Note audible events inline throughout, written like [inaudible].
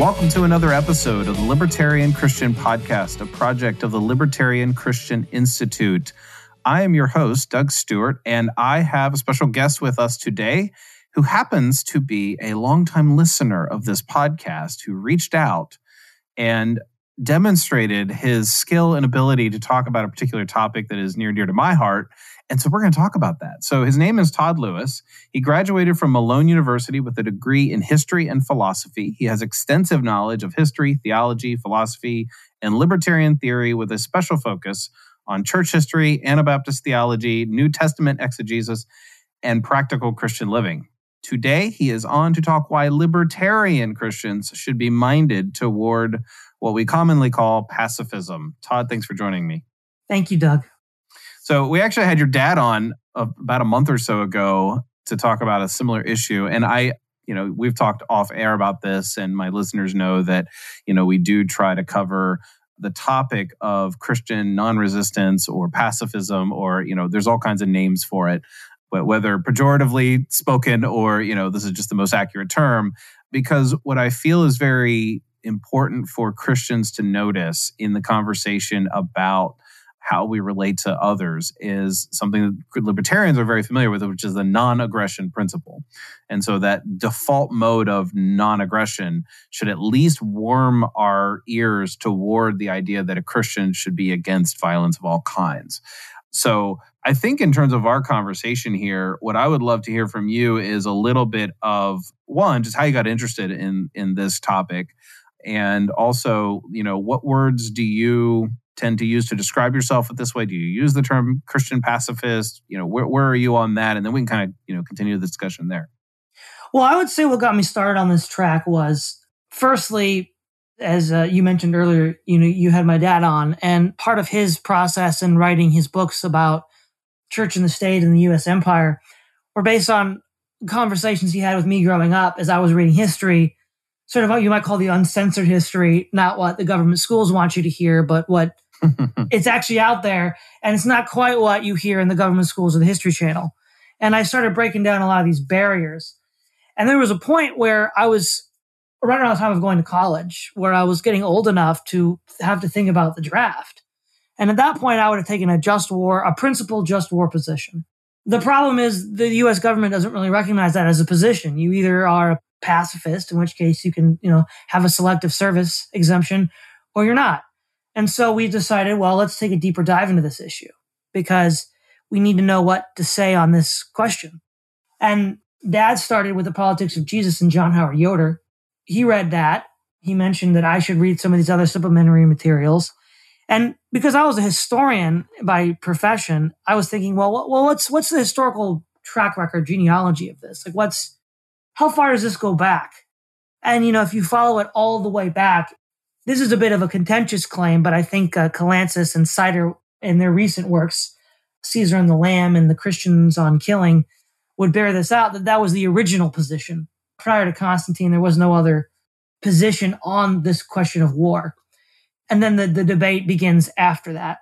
Welcome to another episode of the Libertarian Christian Podcast, a project of the Libertarian Christian Institute. I am your host, Doug Stewart, and I have a special guest with us today who happens to be a longtime listener of this podcast who reached out and demonstrated his skill and ability to talk about a particular topic that is near and dear to my heart and so we're going to talk about that. So his name is Todd Lewis. He graduated from Malone University with a degree in history and philosophy. He has extensive knowledge of history, theology, philosophy, and libertarian theory with a special focus on church history, Anabaptist theology, New Testament exegesis, and practical Christian living. Today, he is on to talk why libertarian Christians should be minded toward what we commonly call pacifism. Todd, thanks for joining me. Thank you, Doug. So we actually had your dad on about a month or so ago to talk about a similar issue, and I. You know, we've talked off air about this, and my listeners know that, you know, we do try to cover the topic of Christian non resistance or pacifism, or, you know, there's all kinds of names for it, but whether pejoratively spoken or, you know, this is just the most accurate term. Because what I feel is very important for Christians to notice in the conversation about how we relate to others is something that libertarians are very familiar with, which is the non aggression principle. And so that default mode of non aggression should at least warm our ears toward the idea that a Christian should be against violence of all kinds. So I think in terms of our conversation here, what I would love to hear from you is a little bit of one, just how you got interested in in this topic. And also, you know, what words do you tend to use to describe yourself this way? Do you use the term Christian pacifist? You know, where, where are you on that? And then we can kind of, you know, continue the discussion there. Well, I would say what got me started on this track was firstly, as uh, you mentioned earlier, you know, you had my dad on, and part of his process in writing his books about church and the state and the U.S. empire were based on conversations he had with me growing up as I was reading history, sort of what you might call the uncensored history, not what the government schools want you to hear, but what [laughs] it's actually out there and it's not quite what you hear in the government schools or the history channel. And I started breaking down a lot of these barriers. And there was a point where I was right around the time of going to college where I was getting old enough to have to think about the draft. And at that point, I would have taken a just war, a principled just war position. The problem is the US government doesn't really recognize that as a position. You either are a pacifist, in which case you can, you know, have a selective service exemption, or you're not. And so we decided, well, let's take a deeper dive into this issue because we need to know what to say on this question. And dad started with the politics of Jesus and John Howard Yoder. He read that. He mentioned that I should read some of these other supplementary materials. And because I was a historian by profession, I was thinking, well, well, what's what's the historical track record genealogy of this? Like, what's how far does this go back? And you know, if you follow it all the way back, this is a bit of a contentious claim, but I think uh, Kalantzis and Sider in their recent works, Caesar and the Lamb and the Christians on Killing, would bear this out that that was the original position. Prior to Constantine, there was no other position on this question of war. And then the, the debate begins after that.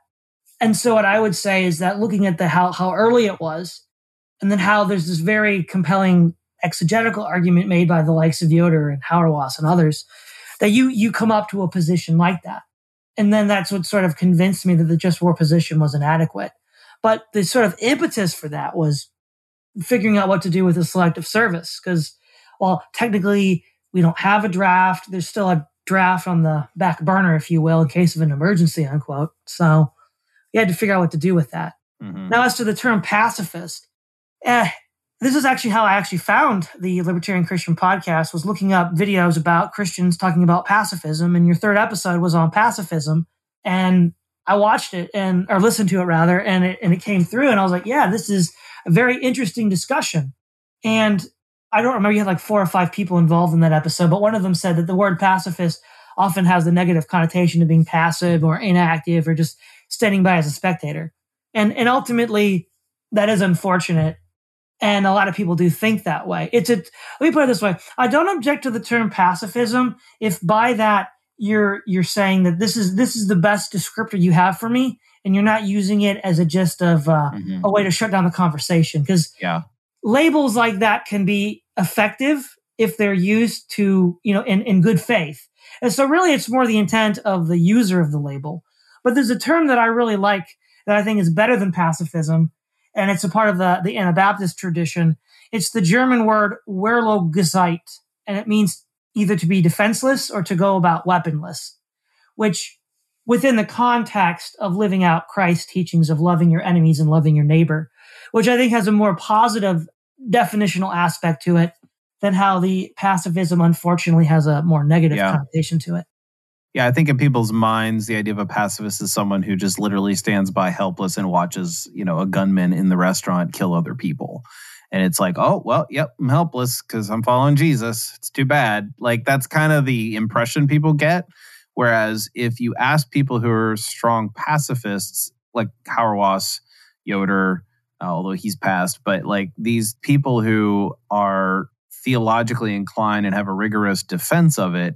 And so what I would say is that looking at the how, how early it was, and then how there's this very compelling exegetical argument made by the likes of Yoder and Hauerwas and others that you you come up to a position like that. And then that's what sort of convinced me that the just war position was inadequate. But the sort of impetus for that was figuring out what to do with the selective service. Because while technically we don't have a draft, there's still a draft on the back burner, if you will, in case of an emergency, unquote. So we had to figure out what to do with that. Mm-hmm. Now, as to the term pacifist, eh, this is actually how I actually found the Libertarian Christian podcast was looking up videos about Christians talking about pacifism. And your third episode was on pacifism. And I watched it and, or listened to it rather, and it, and it came through. And I was like, yeah, this is a very interesting discussion. And I don't remember, you had like four or five people involved in that episode, but one of them said that the word pacifist often has the negative connotation of being passive or inactive or just standing by as a spectator. And and ultimately that is unfortunate. And a lot of people do think that way. It's a let me put it this way. I don't object to the term pacifism if by that you're you're saying that this is this is the best descriptor you have for me and you're not using it as a gist of uh, mm-hmm. a way to shut down the conversation because yeah labels like that can be effective if they're used to you know in, in good faith and so really it's more the intent of the user of the label but there's a term that i really like that i think is better than pacifism and it's a part of the, the anabaptist tradition it's the german word wehrlosigkeit and it means either to be defenseless or to go about weaponless, which within the context of living out Christ's teachings of loving your enemies and loving your neighbor, which I think has a more positive definitional aspect to it than how the pacifism unfortunately has a more negative yeah. connotation to it. Yeah, I think in people's minds, the idea of a pacifist is someone who just literally stands by helpless and watches, you know, a gunman in the restaurant kill other people. And it's like oh well yep i'm helpless because i'm following jesus. It's too bad. Like that's kind of the impression people get. Whereas if you ask people who are strong pacifists like hauerwas yoder uh, although he's passed but like these people who are theologically inclined and have a rigorous defense of it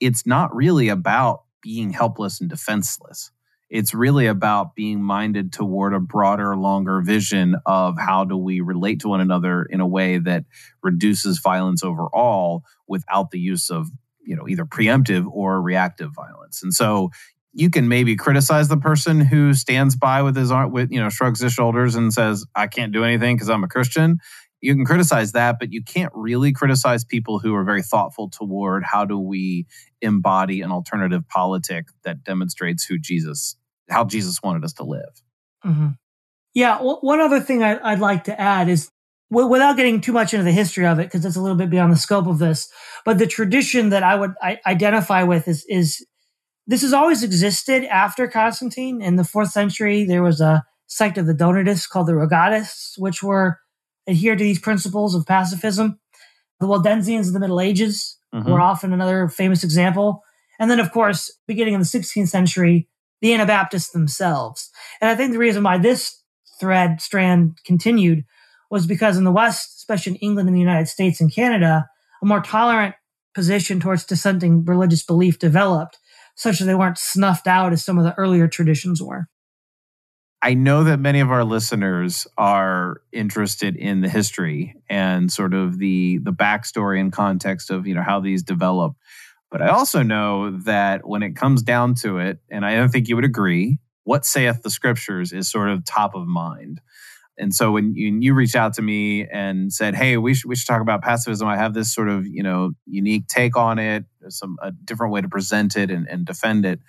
it's not really about being helpless and defenseless it's really about being minded toward a broader, longer vision of how do we relate to one another in a way that reduces violence overall without the use of, you know, either preemptive or reactive violence. And so you can maybe criticize the person who stands by with his arm, with, you know, shrugs his shoulders and says, I can't do anything because I'm a Christian you can criticize that, but you can't really criticize people who are very thoughtful toward how do we embody an alternative politic that demonstrates who Jesus how Jesus wanted us to live. Mm-hmm. Yeah. Well, one other thing I, would like to add is w- without getting too much into the history of it, because it's a little bit beyond the scope of this, but the tradition that I would I, identify with is, is this has always existed after Constantine. In the fourth century, there was a sect of the Donatists called the Rogatists, which were adhered to these principles of pacifism. The Waldensians of the Middle Ages mm-hmm. were often another famous example. And then, of course, beginning in the 16th century, the Anabaptists themselves. And I think the reason why this thread strand continued was because in the West, especially in England and the United States and Canada, a more tolerant position towards dissenting religious belief developed, such that they weren't snuffed out as some of the earlier traditions were. I know that many of our listeners are interested in the history and sort of the the backstory and context of you know how these developed. But I also know that when it comes down to it, and I don't think you would agree, what saith the scriptures is sort of top of mind. And so when you, you reached out to me and said, "Hey, we should we should talk about pacifism," I have this sort of you know unique take on it, some a different way to present it and, and defend it.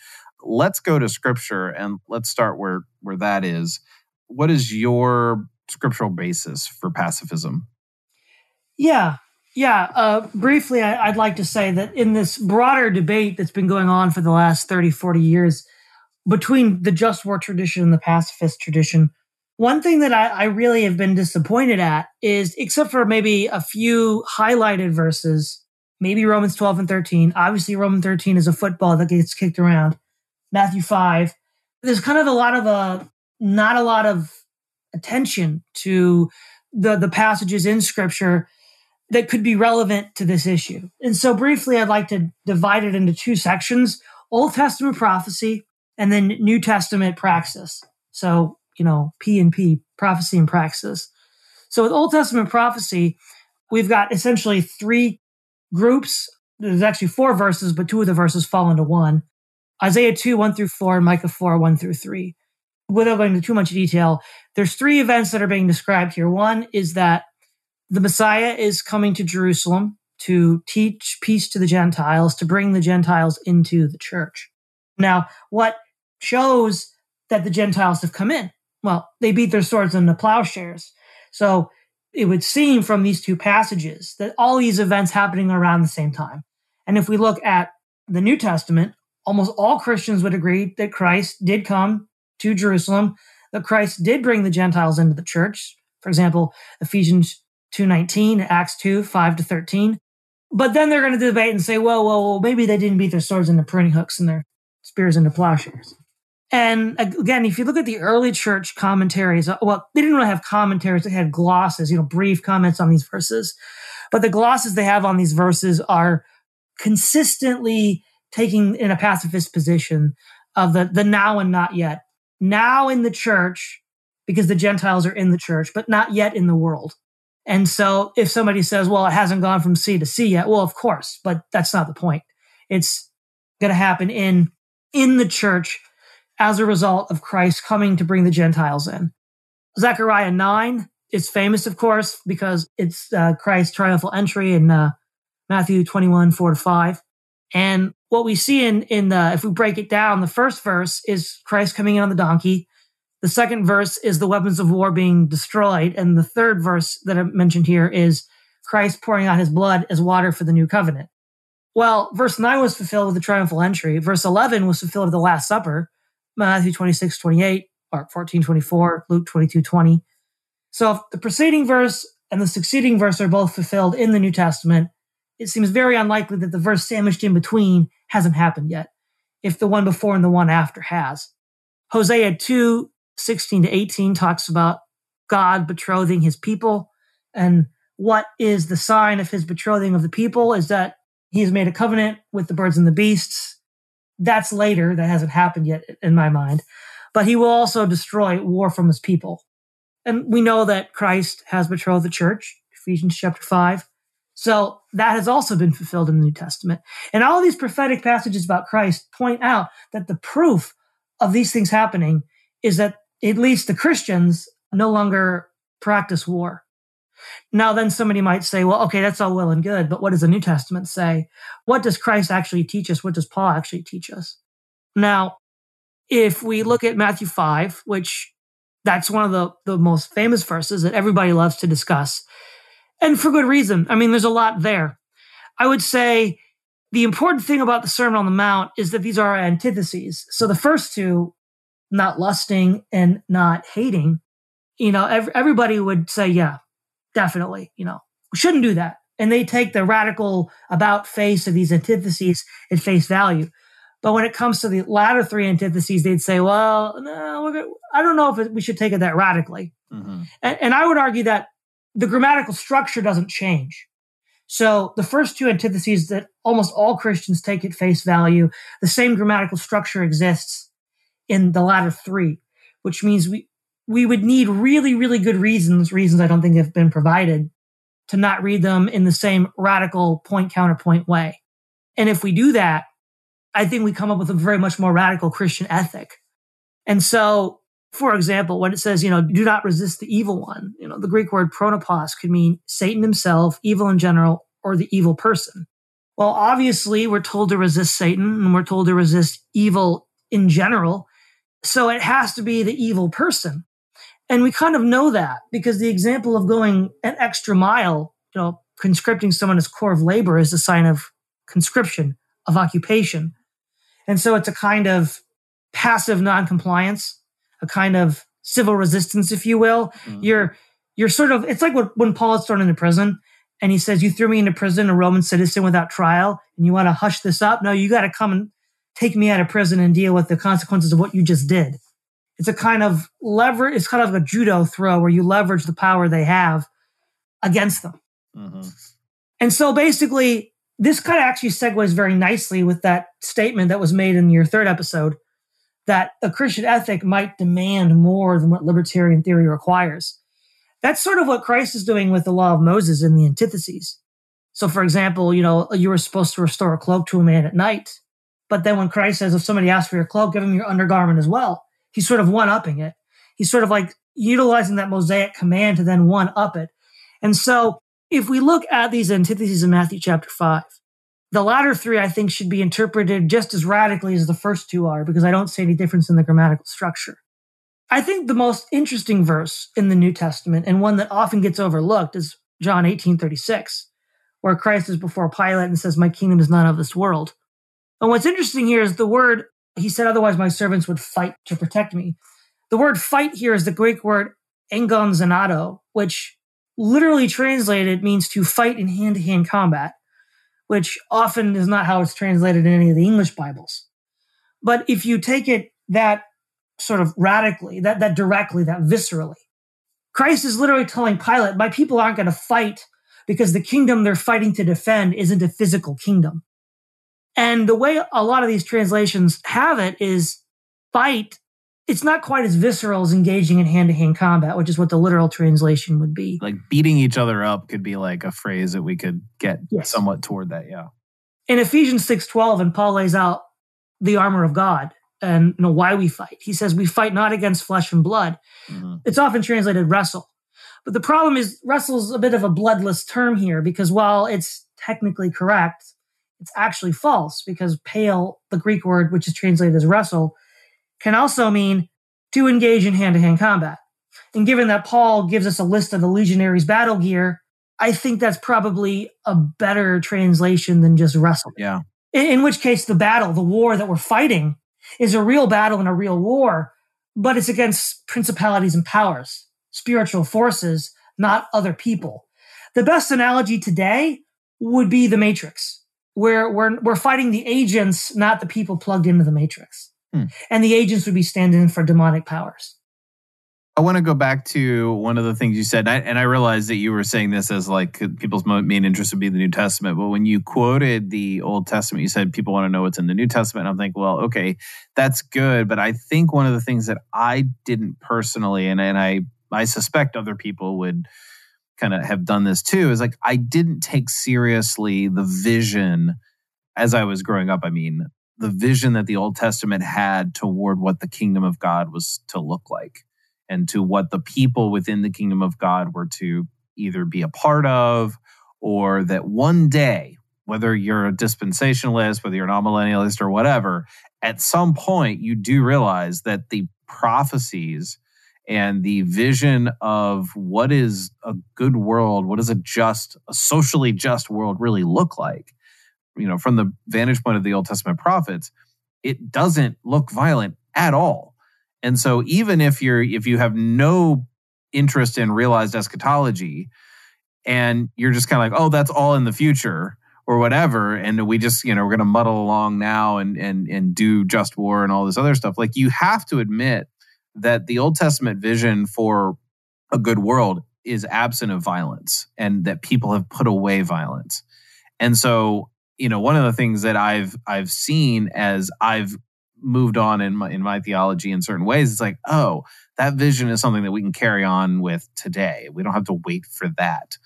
Let's go to scripture and let's start where where that is. What is your scriptural basis for pacifism? Yeah, yeah, uh, briefly, I, would like to say that in this broader debate that's been going on for the last 30, 40 years between the just war tradition and the pacifist tradition, one thing that I, I really have been disappointed at is, except for maybe a few highlighted verses, maybe Romans 12 and 13, obviously, Romans 13 is a football that gets kicked around, Matthew 5, there's kind of a lot of a, uh, not a lot of attention to the, the passages in scripture that could be relevant to this issue. And so briefly, I'd like to divide it into two sections, Old Testament prophecy and then New Testament praxis. So, you know, P and P, prophecy and praxis. So with Old Testament prophecy, we've got essentially three groups. There's actually four verses, but two of the verses fall into one. Isaiah 2, 1 through 4, and Micah 4, 1 through 3. Without going into too much detail, there's three events that are being described here. One is that the Messiah is coming to Jerusalem to teach peace to the Gentiles, to bring the Gentiles into the church. Now, what shows that the Gentiles have come in? Well, they beat their swords into plowshares. So it would seem from these two passages that all these events happening around the same time. And if we look at the New Testament, almost all Christians would agree that Christ did come to Jerusalem, that Christ did bring the Gentiles into the church. For example, Ephesians 219, Acts 2, 5 to 13. But then they're going to debate and say, well, well, well, maybe they didn't beat their swords into pruning hooks and their spears into plowshares. And again, if you look at the early church commentaries, uh, well, they didn't really have commentaries. They had glosses, you know, brief comments on these verses. But the glosses they have on these verses are consistently taking in a pacifist position of the, the now and not yet. Now in the church, because the Gentiles are in the church, but not yet in the world. And so if somebody says, well, it hasn't gone from sea to sea yet, well, of course, but that's not the point. It's going to happen in, in the church as a result of Christ coming to bring the Gentiles in. Zechariah 9 is famous, of course, because it's uh, Christ's triumphal entry in uh, Matthew 21, 4 to 5. And what we see in, in the, if we break it down, the first verse is Christ coming in on the donkey. The second verse is the weapons of war being destroyed. And the third verse that I mentioned here is Christ pouring out his blood as water for the new covenant. Well, verse 9 was fulfilled with the triumphal entry. Verse 11 was fulfilled with the Last Supper. Matthew 26, 28, Mark 14, 24, Luke 22, 20. So if the preceding verse and the succeeding verse are both fulfilled in the New Testament, it seems very unlikely that the verse sandwiched in between hasn't happened yet, if the one before and the one after has. Hosea 2, 16 to 18 talks about God betrothing his people. And what is the sign of his betrothing of the people is that he has made a covenant with the birds and the beasts that's later. That hasn't happened yet in my mind. But he will also destroy war from his people. And we know that Christ has betrothed the church, Ephesians chapter 5. So that has also been fulfilled in the New Testament. And all these prophetic passages about Christ point out that the proof of these things happening is that at least the Christians no longer practice war. Now, then somebody might say, well, okay, that's all well and good, but what does the New Testament say? What does Christ actually teach us? What does Paul actually teach us? Now, if we look at Matthew 5, which that's one of the, the most famous verses that everybody loves to discuss, and for good reason. I mean, there's a lot there. I would say the important thing about the Sermon on the Mount is that these are antitheses. So the first two, not lusting and not hating, you know, everybody would say, yeah, definitely, you know, we shouldn't do that. And they take the radical about face of these antitheses at face value. But when it comes to the latter three antitheses, they'd say, well, no, I don't know if it, we should take it that radically. Mm-hmm. And, and I would argue that the grammatical structure doesn't change. So the first two antitheses that almost all Christians take at face value, the same grammatical structure exists in the latter three, which means we, we would need really, really good reasons, reasons I don't think have been provided to not read them in the same radical point counterpoint way. And if we do that, I think we come up with a very much more radical Christian ethic. And so, for example, when it says, you know, do not resist the evil one, you know, the Greek word pronopos could mean Satan himself, evil in general, or the evil person. Well, obviously, we're told to resist Satan and we're told to resist evil in general. So it has to be the evil person. And we kind of know that because the example of going an extra mile, you know, conscripting someone as corvée labor is a sign of conscription, of occupation. And so it's a kind of passive noncompliance, a kind of civil resistance, if you will. Mm-hmm. You're, you're sort of, it's like when Paul is thrown into prison and he says, you threw me into prison, a Roman citizen without trial, and you want to hush this up? No, you got to come and take me out of prison and deal with the consequences of what you just did. It's a kind of lever. It's kind of a judo throw where you leverage the power they have against them. Mm-hmm. And so basically, this kind of actually segues very nicely with that statement that was made in your third episode that a Christian ethic might demand more than what libertarian theory requires. That's sort of what Christ is doing with the law of Moses in the antitheses. So, for example, you know, you were supposed to restore a cloak to a man at night. But then when Christ says, if somebody asks for your cloak, give him your undergarment as well he's sort of one upping it. He's sort of like utilizing that Mosaic command to then one up it. And so if we look at these antitheses in Matthew chapter five, the latter three, I think, should be interpreted just as radically as the first two are, because I don't see any difference in the grammatical structure. I think the most interesting verse in the New Testament and one that often gets overlooked is John 18 36, where Christ is before Pilate and says, My kingdom is not of this world. And what's interesting here is the word he said, otherwise my servants would fight to protect me. The word fight here is the Greek word engonzanato, which literally translated means to fight in hand to hand combat, which often is not how it's translated in any of the English Bibles. But if you take it that sort of radically, that, that directly, that viscerally. Christ is literally telling Pilate, my people aren't going to fight because the kingdom they're fighting to defend isn't a physical kingdom. And the way a lot of these translations have it is fight. It's not quite as visceral as engaging in hand to hand combat, which is what the literal translation would be. Like beating each other up could be like a phrase that we could get Yes. somewhat toward that. Yeah. in Ephesians 6:12 and Paul lays out the armor of God and you know why we fight. He says we fight not against flesh and blood. Mhm. It's often translated wrestle. But the problem is wrestle's a bit of a bloodless term here because while it's technically correct, it's actually false because pale, the Greek word which is translated as wrestle, can also mean to engage in hand-to-hand combat. And given that Paul gives us a list of the legionaries' battle gear, I think that's probably a better translation than just wrestle. Yeah. In, in which case, the battle, the war that we're fighting, is a real battle and a real war, but it's against principalities and powers, spiritual forces, not other people. The best analogy today would be the Matrix, where we're, we're fighting the agents, not the people plugged into the Matrix. Hmm. And the agents would be standing in for demonic powers. I want to go back to one of the things you said, and I, and I realized that you were saying this as like people's main interest would be the New Testament. But when you quoted the Old Testament, you said people want to know what's in the New Testament. And I'm thinking, well, okay, that's good. But I think one of the things that I didn't personally, and, and I, I suspect other people would kind of have done this too, is like I didn't take seriously the vision as I was growing up. I mean, the vision that the Old Testament had toward what the kingdom of God was to look like and to what the people within the kingdom of God were to either be a part of or that one day, whether you're a dispensationalist, whether you're an amillennialist or whatever, at some point you do realize that the prophecies and the vision of what is a good world, what does a just, a socially just world really look like? You know, from the vantage point of the Old Testament prophets, it doesn't look violent at all. And so even if you're if you have no interest in realized eschatology and you're just kind of like, oh, that's all in the future or whatever, and we just, you know, we're gonna muddle along now and and and do just war and all this other stuff, like you have to admit that the Old Testament vision for a good world is absent of violence and that people have put away violence. And so, you know, one of the things that I've I've seen as I've moved on in my in my theology in certain ways, it's like, oh, that vision is something that we can carry on with today. We don't have to wait for that.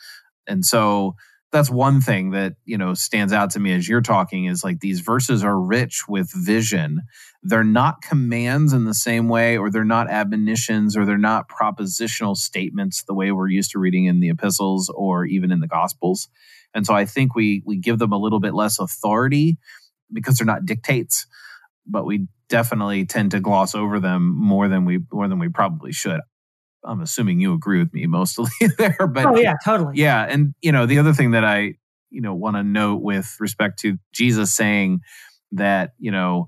And so that's one thing that, you know, stands out to me as you're talking is like these verses are rich with vision. They're not commands in the same way, or they're not admonitions, or they're not propositional statements the way we're used to reading in the epistles or even in the gospels. And so I think we we give them a little bit less authority because they're not dictates, but we definitely tend to gloss over them more than we more than we probably should. I'm assuming you agree with me mostly [laughs] there, but oh yeah, totally. yeah, and you know, the other thing that I, you know, want to note with respect to Jesus saying that, you know,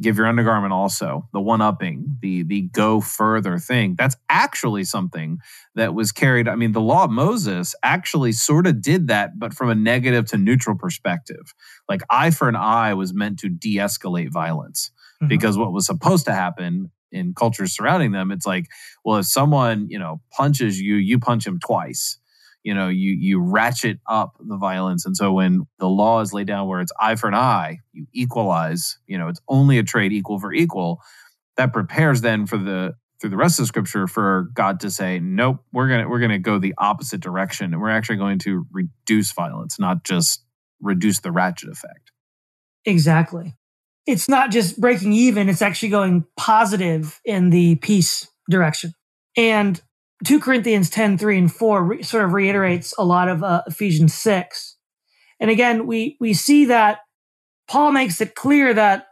give your undergarment also, the one upping, the the go further thing. That's actually something that was carried. I mean, the law of Moses actually sort of did that, but from a negative to neutral perspective. Like eye for an eye was meant to de-escalate violence Mhm. because what was supposed to happen in cultures surrounding them, it's like, well, if someone, you know, punches you, you punch him twice. You know, you you ratchet up the violence. And so when the law is laid down where it's eye for an eye, you equalize, you know, it's only a trade equal for equal. That prepares then for the through the rest of scripture for God to say, nope, we're gonna we're gonna go the opposite direction and we're actually going to reduce violence, not just reduce the ratchet effect. Exactly. It's not just breaking even, it's actually going positive in the peace direction. And 2 Corinthians 10, 3 and 4 re- sort of reiterates a lot of uh, Ephesians 6. And again, we, we see that Paul makes it clear that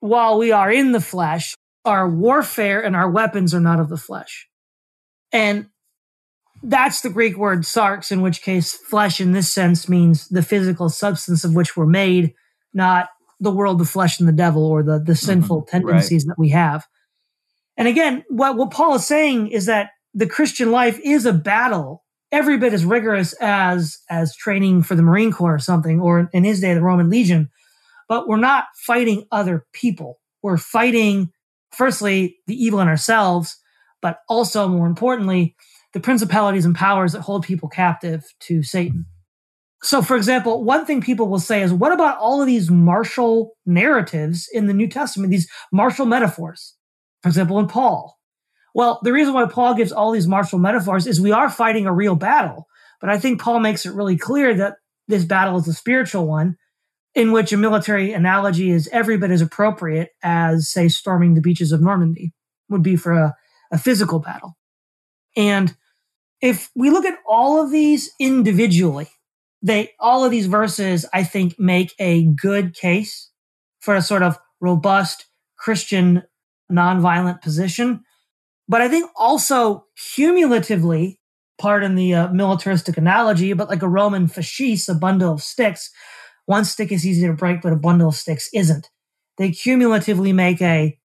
while we are in the flesh, our warfare and our weapons are not of the flesh. And that's the Greek word sarx, in which case flesh in this sense means the physical substance of which we're made, not the world, the flesh, and the devil, or the, the sinful tendencies that we have. And again, what, what Paul is saying is that the Christian life is a battle every bit as rigorous as as training for the Marine Corps or something, or in his day, the Roman Legion. But we're not fighting other people. We're fighting firstly, the evil in ourselves, but also more importantly, the principalities and powers that hold people captive to Satan. So, for example, one thing people will say is, what about all of these martial narratives in the New Testament, these martial metaphors? For example, in Paul. Well, the reason why Paul gives all these martial metaphors is we are fighting a real battle. But I think Paul makes it really clear that this battle is a spiritual one in which a military analogy is every bit as appropriate as, say, storming the beaches of Normandy would be for a, a physical battle. And if we look at all of these individually, they all of these verses, I think, make a good case for a sort of robust Christian nonviolent position. But I think also cumulatively, pardon the uh, militaristic analogy, but like a Roman fascis, a bundle of sticks, one stick is easy to break, but a bundle of sticks isn't. They cumulatively make a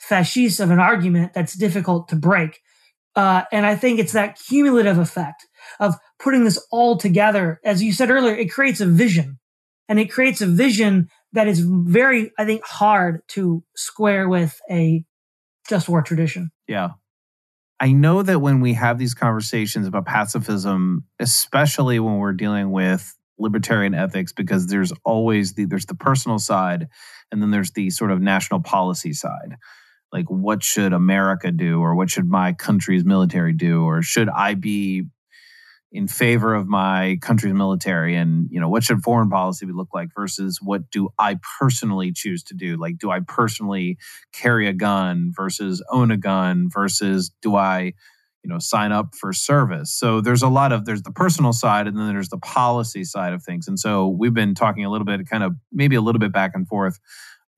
fascis of an argument that's difficult to break. Uh, and I think it's that cumulative effect of putting this all together. As you said earlier, it creates a vision and it creates a vision that is very, I think, hard to square with a just war tradition. Yeah. I know that when we have these conversations about pacifism, especially when we're dealing with libertarian ethics, because there's always the there's the personal side and then there's the sort of national policy side. Like what should America do or what should my country's military do or should I be in favor of my country's military and you know what should foreign policy look like versus what do i personally choose to do? Like do i personally carry a gun versus own a gun versus do i you know sign up for service? So there's a lot of there's the personal side and then there's the policy side of things. And so we've been talking a little bit kind of maybe a little bit back and forth.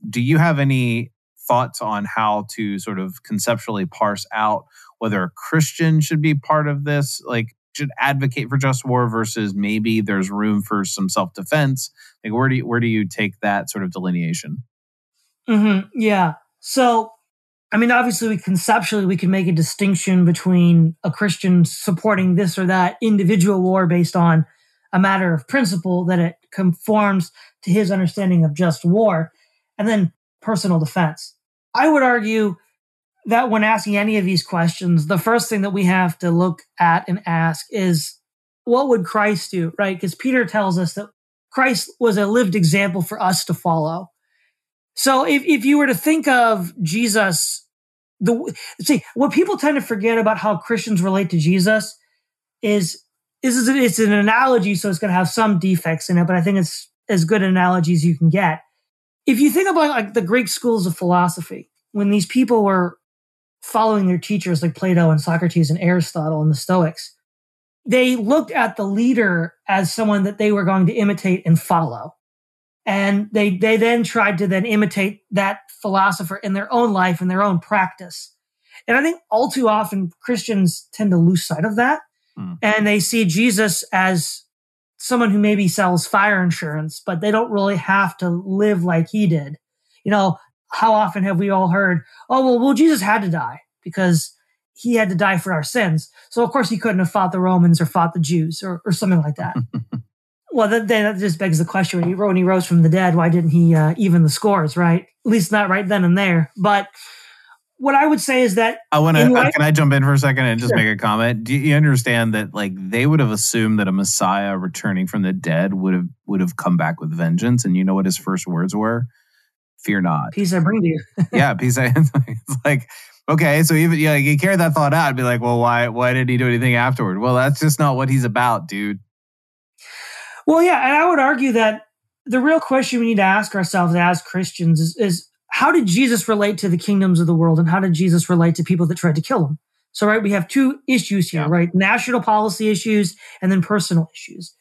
Do you have any thoughts on how to sort of conceptually parse out whether a christian should be part of this? Like should advocate for just war versus maybe there's room for some self defense? Like where do you, where do you take that sort of delineation? Mm-hmm. Yeah. So, I mean, obviously, we conceptually we can make a distinction between a Christian supporting this or that individual war based on a matter of principle that it conforms to his understanding of just war, and then personal defense. I would argue that when asking any of these questions, the first thing that we have to look at and ask is what would Christ do, right? Because Peter tells us that Christ was a lived example for us to follow. So if, if you were to think of Jesus, the see what people tend to forget about how Christians relate to Jesus is is it's an analogy, so it's going to have some defects in it, but I think it's as good an analogy as you can get. If you think about like the Greek schools of philosophy, when these people were following their teachers like Plato and Socrates and Aristotle and the Stoics, they looked at the leader as someone that they were going to imitate and follow. And they, they then tried to then imitate that philosopher in their own life and their own practice. And I think all too often Christians tend to lose sight of that. Mm. And they see Jesus as someone who maybe sells fire insurance, but they don't really have to live like he did. You know, how often have we all heard, oh, well, well, Jesus had to die because he had to die for our sins. So, of course, he couldn't have fought the Romans or fought the Jews or, or something like that. [laughs] well, then that just begs the question when he, when he rose from the dead, why didn't he uh, even the scores, right? At least not right then and there. But what I would say is that I want to. Uh, can I jump in for a second and just sure. make a comment? Do you understand that like they would have assumed that a Messiah returning from the dead would have would have come back with vengeance, and you know what his first words were? Fear not. Peace I bring to you. [laughs] yeah, peace I. [laughs] It's like okay, so even yeah, you carry that thought out and be like, well, why why didn't he do anything afterward? Well, that's just not what he's about, dude. Well, yeah, and I would argue that the real question we need to ask ourselves as Christians is, is how did Jesus relate to the kingdoms of the world, and how did Jesus relate to people that tried to kill him? So, right, we have two issues here, yeah. right? National policy issues and then personal issues.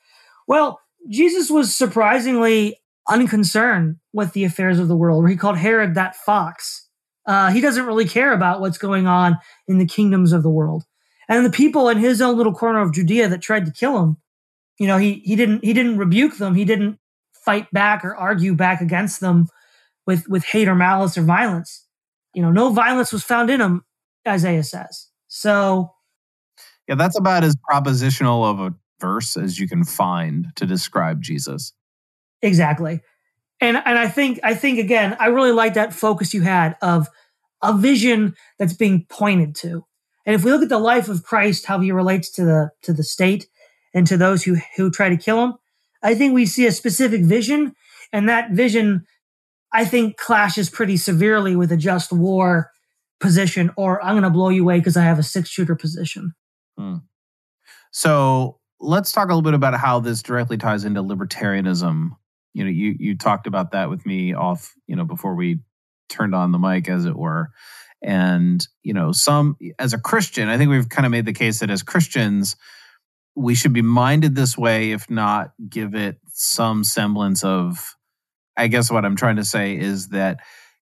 Well, Jesus was surprisingly unconcerned with the affairs of the world, where he called Herod that fox. Uh, he doesn't really care about what's going on in the kingdoms of the world. And the people in his own little corner of Judea that tried to kill him, you know, he he didn't he didn't rebuke them. He didn't fight back or argue back against them with with hate or malice or violence. You know, no violence was found in him, Isaiah says. So, yeah, that's about as propositional of a verse as you can find to describe Jesus. Exactly. And and I think I think again, I really like that focus you had of a vision that's being pointed to. And if we look at the life of Christ, how he relates to the to the state and to those who who try to kill him, I think we see a specific vision, and that vision, I think, clashes pretty severely with a just war position, or I'm going to blow you away because I have a six shooter position. Hmm. So let's talk a little bit about how this directly ties into libertarianism. You know, you you talked about that with me off, you know, before we turned on the mic, as it were. And, you know, some, as a Christian, I think we've kind of made the case that as Christians, we should be minded this way, if not give it some semblance of, I guess what I'm trying to say is that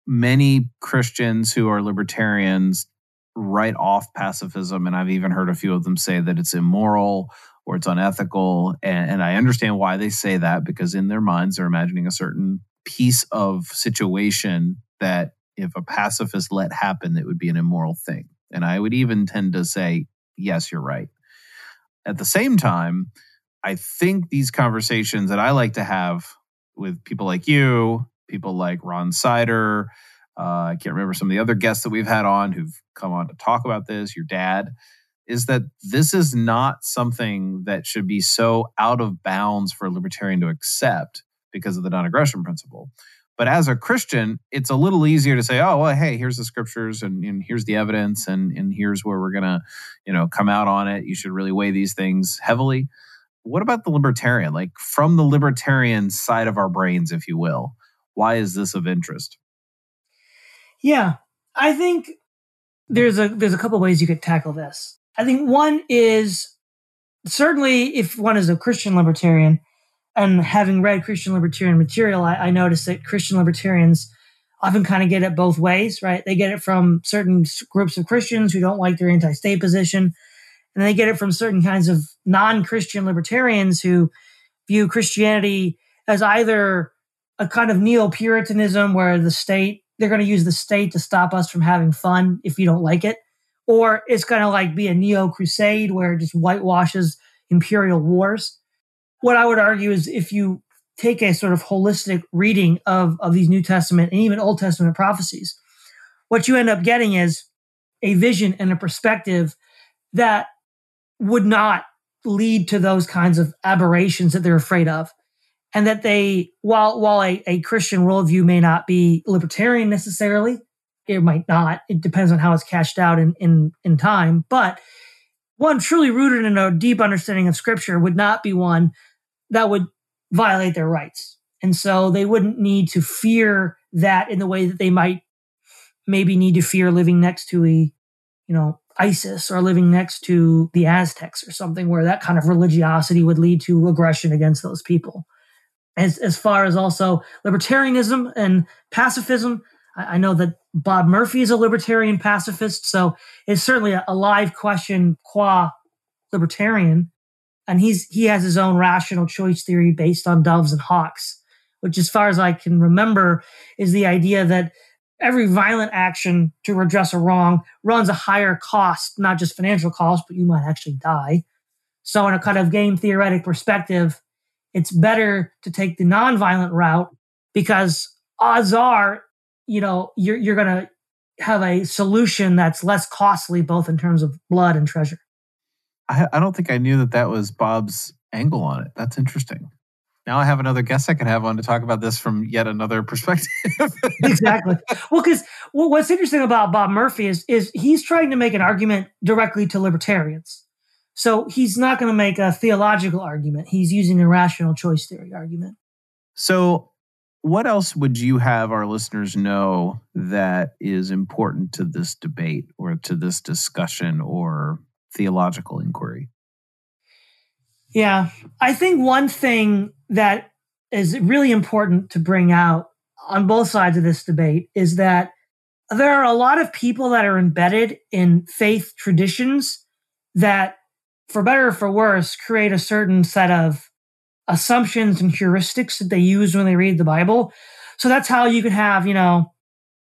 many Christians who are libertarians write off pacifism. And I've even heard a few of them say that it's immoral or it's unethical. And, and I understand why they say that because in their minds, they're imagining a certain piece of situation that if a pacifist let happen, it would be an immoral thing. And I would even tend to say, yes, you're right. At the same time, I think these conversations that I like to have with people like you, people like Ron Sider, uh, I can't remember some of the other guests that we've had on who've come on to talk about this, your dad, is that this is not something that should be so out of bounds for a libertarian to accept because of the non aggression principle. But as a Christian, it's a little easier to say, oh, well, hey, here's the scriptures and, and here's the evidence and, and here's where we're going to, you know, come out on it. You should really weigh these things heavily. What about the libertarian? Like from the libertarian side of our brains, if you will, why is this of interest? Yeah, I think there's a there's a couple ways you could tackle this. I think one is certainly if one is a Christian libertarian, and having read Christian libertarian material, I, I noticed that Christian libertarians often kind of get it both ways, right? They get it from certain groups of Christians who don't like their anti state position, and they get it from certain kinds of non Christian libertarians who view Christianity as either a kind of neo Puritanism where the state, they're going to use the state to stop us from having fun if you don't like it, or it's going to like be a neo crusade where it just whitewashes imperial wars what I would argue is if you take a sort of holistic reading of, of these New Testament and even Old Testament prophecies, what you end up getting is a vision and a perspective that would not lead to those kinds of aberrations that they're afraid of. And that they, while while a, a Christian worldview may not be libertarian necessarily, it might not. It depends on how it's cashed out in, in, in time. But one truly rooted in a deep understanding of scripture would not be one that would violate their rights. And so they wouldn't need to fear that in the way that they might maybe need to fear living next to a, you know, ISIS or living next to the Aztecs or something where that kind of religiosity would lead to aggression against those people. As, as far as also libertarianism and pacifism, I, I know that Bob Murphy is a libertarian pacifist, so it's certainly a, a live question qua libertarian. And he's he has his own rational choice theory based on doves and hawks which as far as i can remember is the idea that every violent action to redress a wrong runs a higher cost not just financial cost but you might actually die. So in a kind of game theoretic perspective it's better to take the nonviolent route because odds are you know you're, you're going to have a solution that's less costly both in terms of blood and treasure I, I don't think I knew that that was Bob's angle on it. That's interesting. Now I have another guest I can have on to talk about this from yet another [laughs] perspective. exactly. Well, because well, what's interesting about Bob Murphy is is he's trying to make an argument directly to libertarians. So he's not going to make a theological argument. He's using a rational choice theory argument. So, what else would you have our listeners know that is important to this debate or to this discussion or theological inquiry. Yeah, I think one thing that is really important to bring out on both sides of this debate is that there are a lot of people that are embedded in faith traditions that, for better or for worse, create a certain set of assumptions and heuristics that they use when they read the Bible. So that's how you could have, you know,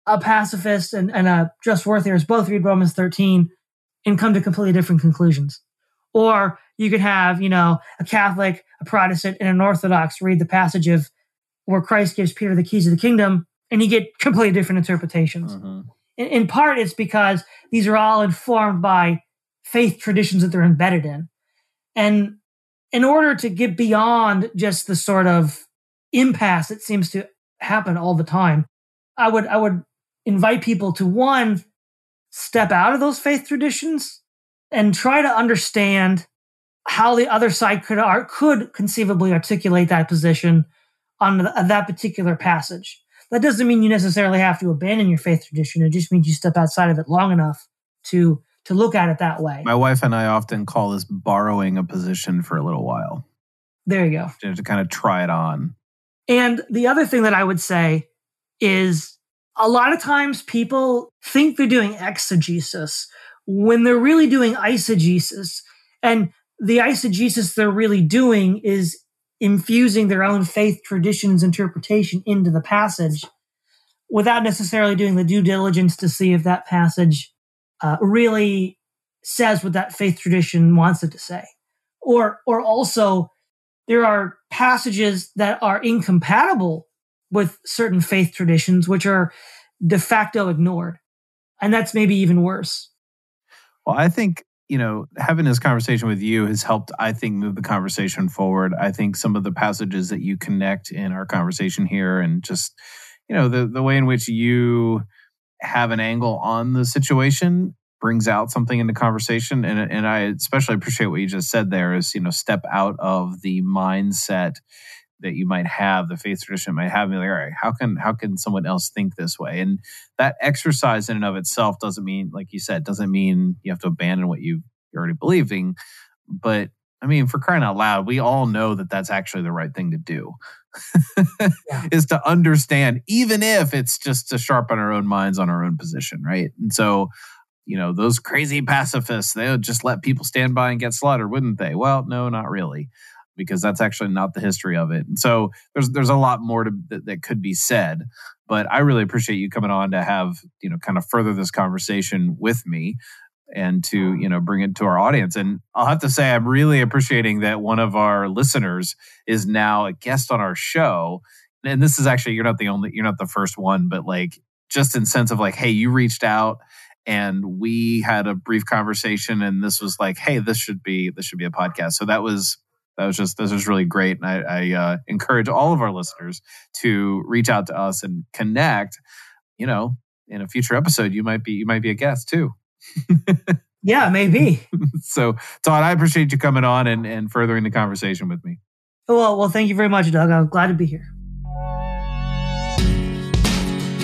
a pacifist and, and a just worth both read Romans 13 and come to completely different conclusions. Or you could have, you know, a Catholic, a Protestant, and an Orthodox read the passage of where Christ gives Peter the keys of the kingdom, and you get completely different interpretations. Mm-hmm. In, in part, it's because these are all informed by faith traditions that they're embedded in. And in order to get beyond just the sort of impasse that seems to happen all the time, I would I would invite people to one step out of those faith traditions and try to understand how the other side could could conceivably articulate that position on the, uh, that particular passage. That doesn't mean you necessarily have to abandon your faith tradition. It just means you step outside of it long enough to to look at it that way. My wife and I often call this borrowing a position for a little while. There you go. To, to kind of try it on. And the other thing that I would say is a lot of times people think they're doing exegesis when they're really doing eisegesis. And the eisegesis they're really doing is infusing their own faith traditions interpretation into the passage without necessarily doing the due diligence to see if that passage uh, really says what that faith tradition wants it to say. Or, or also, there are passages that are incompatible with certain faith traditions, which are de facto ignored. And that's maybe even worse. Well, I think, you know, having this conversation with you has helped, I think, move the conversation forward. I think some of the passages that you connect in our conversation here and just, you know, the, the way in which you have an angle on the situation brings out something in the conversation. And and I especially appreciate what you just said there is you know step out of the mindset that you might have the faith tradition might have like all right how can how can someone else think this way? And that exercise in and of itself doesn't mean like you said doesn't mean you have to abandon what you you're already believing but I mean for crying out loud we all know that that's actually the right thing to do yeah. [laughs] is to understand, even if it's just to sharpen our own minds on our own position, right? And so, you know, those crazy pacifists, they would just let people stand by and get slaughtered, wouldn't they? Well, no, not really, because that's actually not the history of it. And so there's there's a lot more to, that, that could be said. But I really appreciate you coming on to have, you know, kind of further this conversation with me and to you know bring it to our audience. And i'll have to say i'm really appreciating that one of our listeners is now a guest on our show. And this is actually you're not the only you're not the first one but like just in sense of like hey you reached out and we had a brief conversation and this was like hey this should be this should be a podcast. So that was that was just this was really great. And i, I uh, encourage all of our listeners to reach out to us and connect. You know in a future episode you might be you might be a guest too [laughs] yeah, maybe. so, Todd, I appreciate you coming on and, and furthering the conversation with me. Well, well, thank you very much, Doug. I'm glad to be here.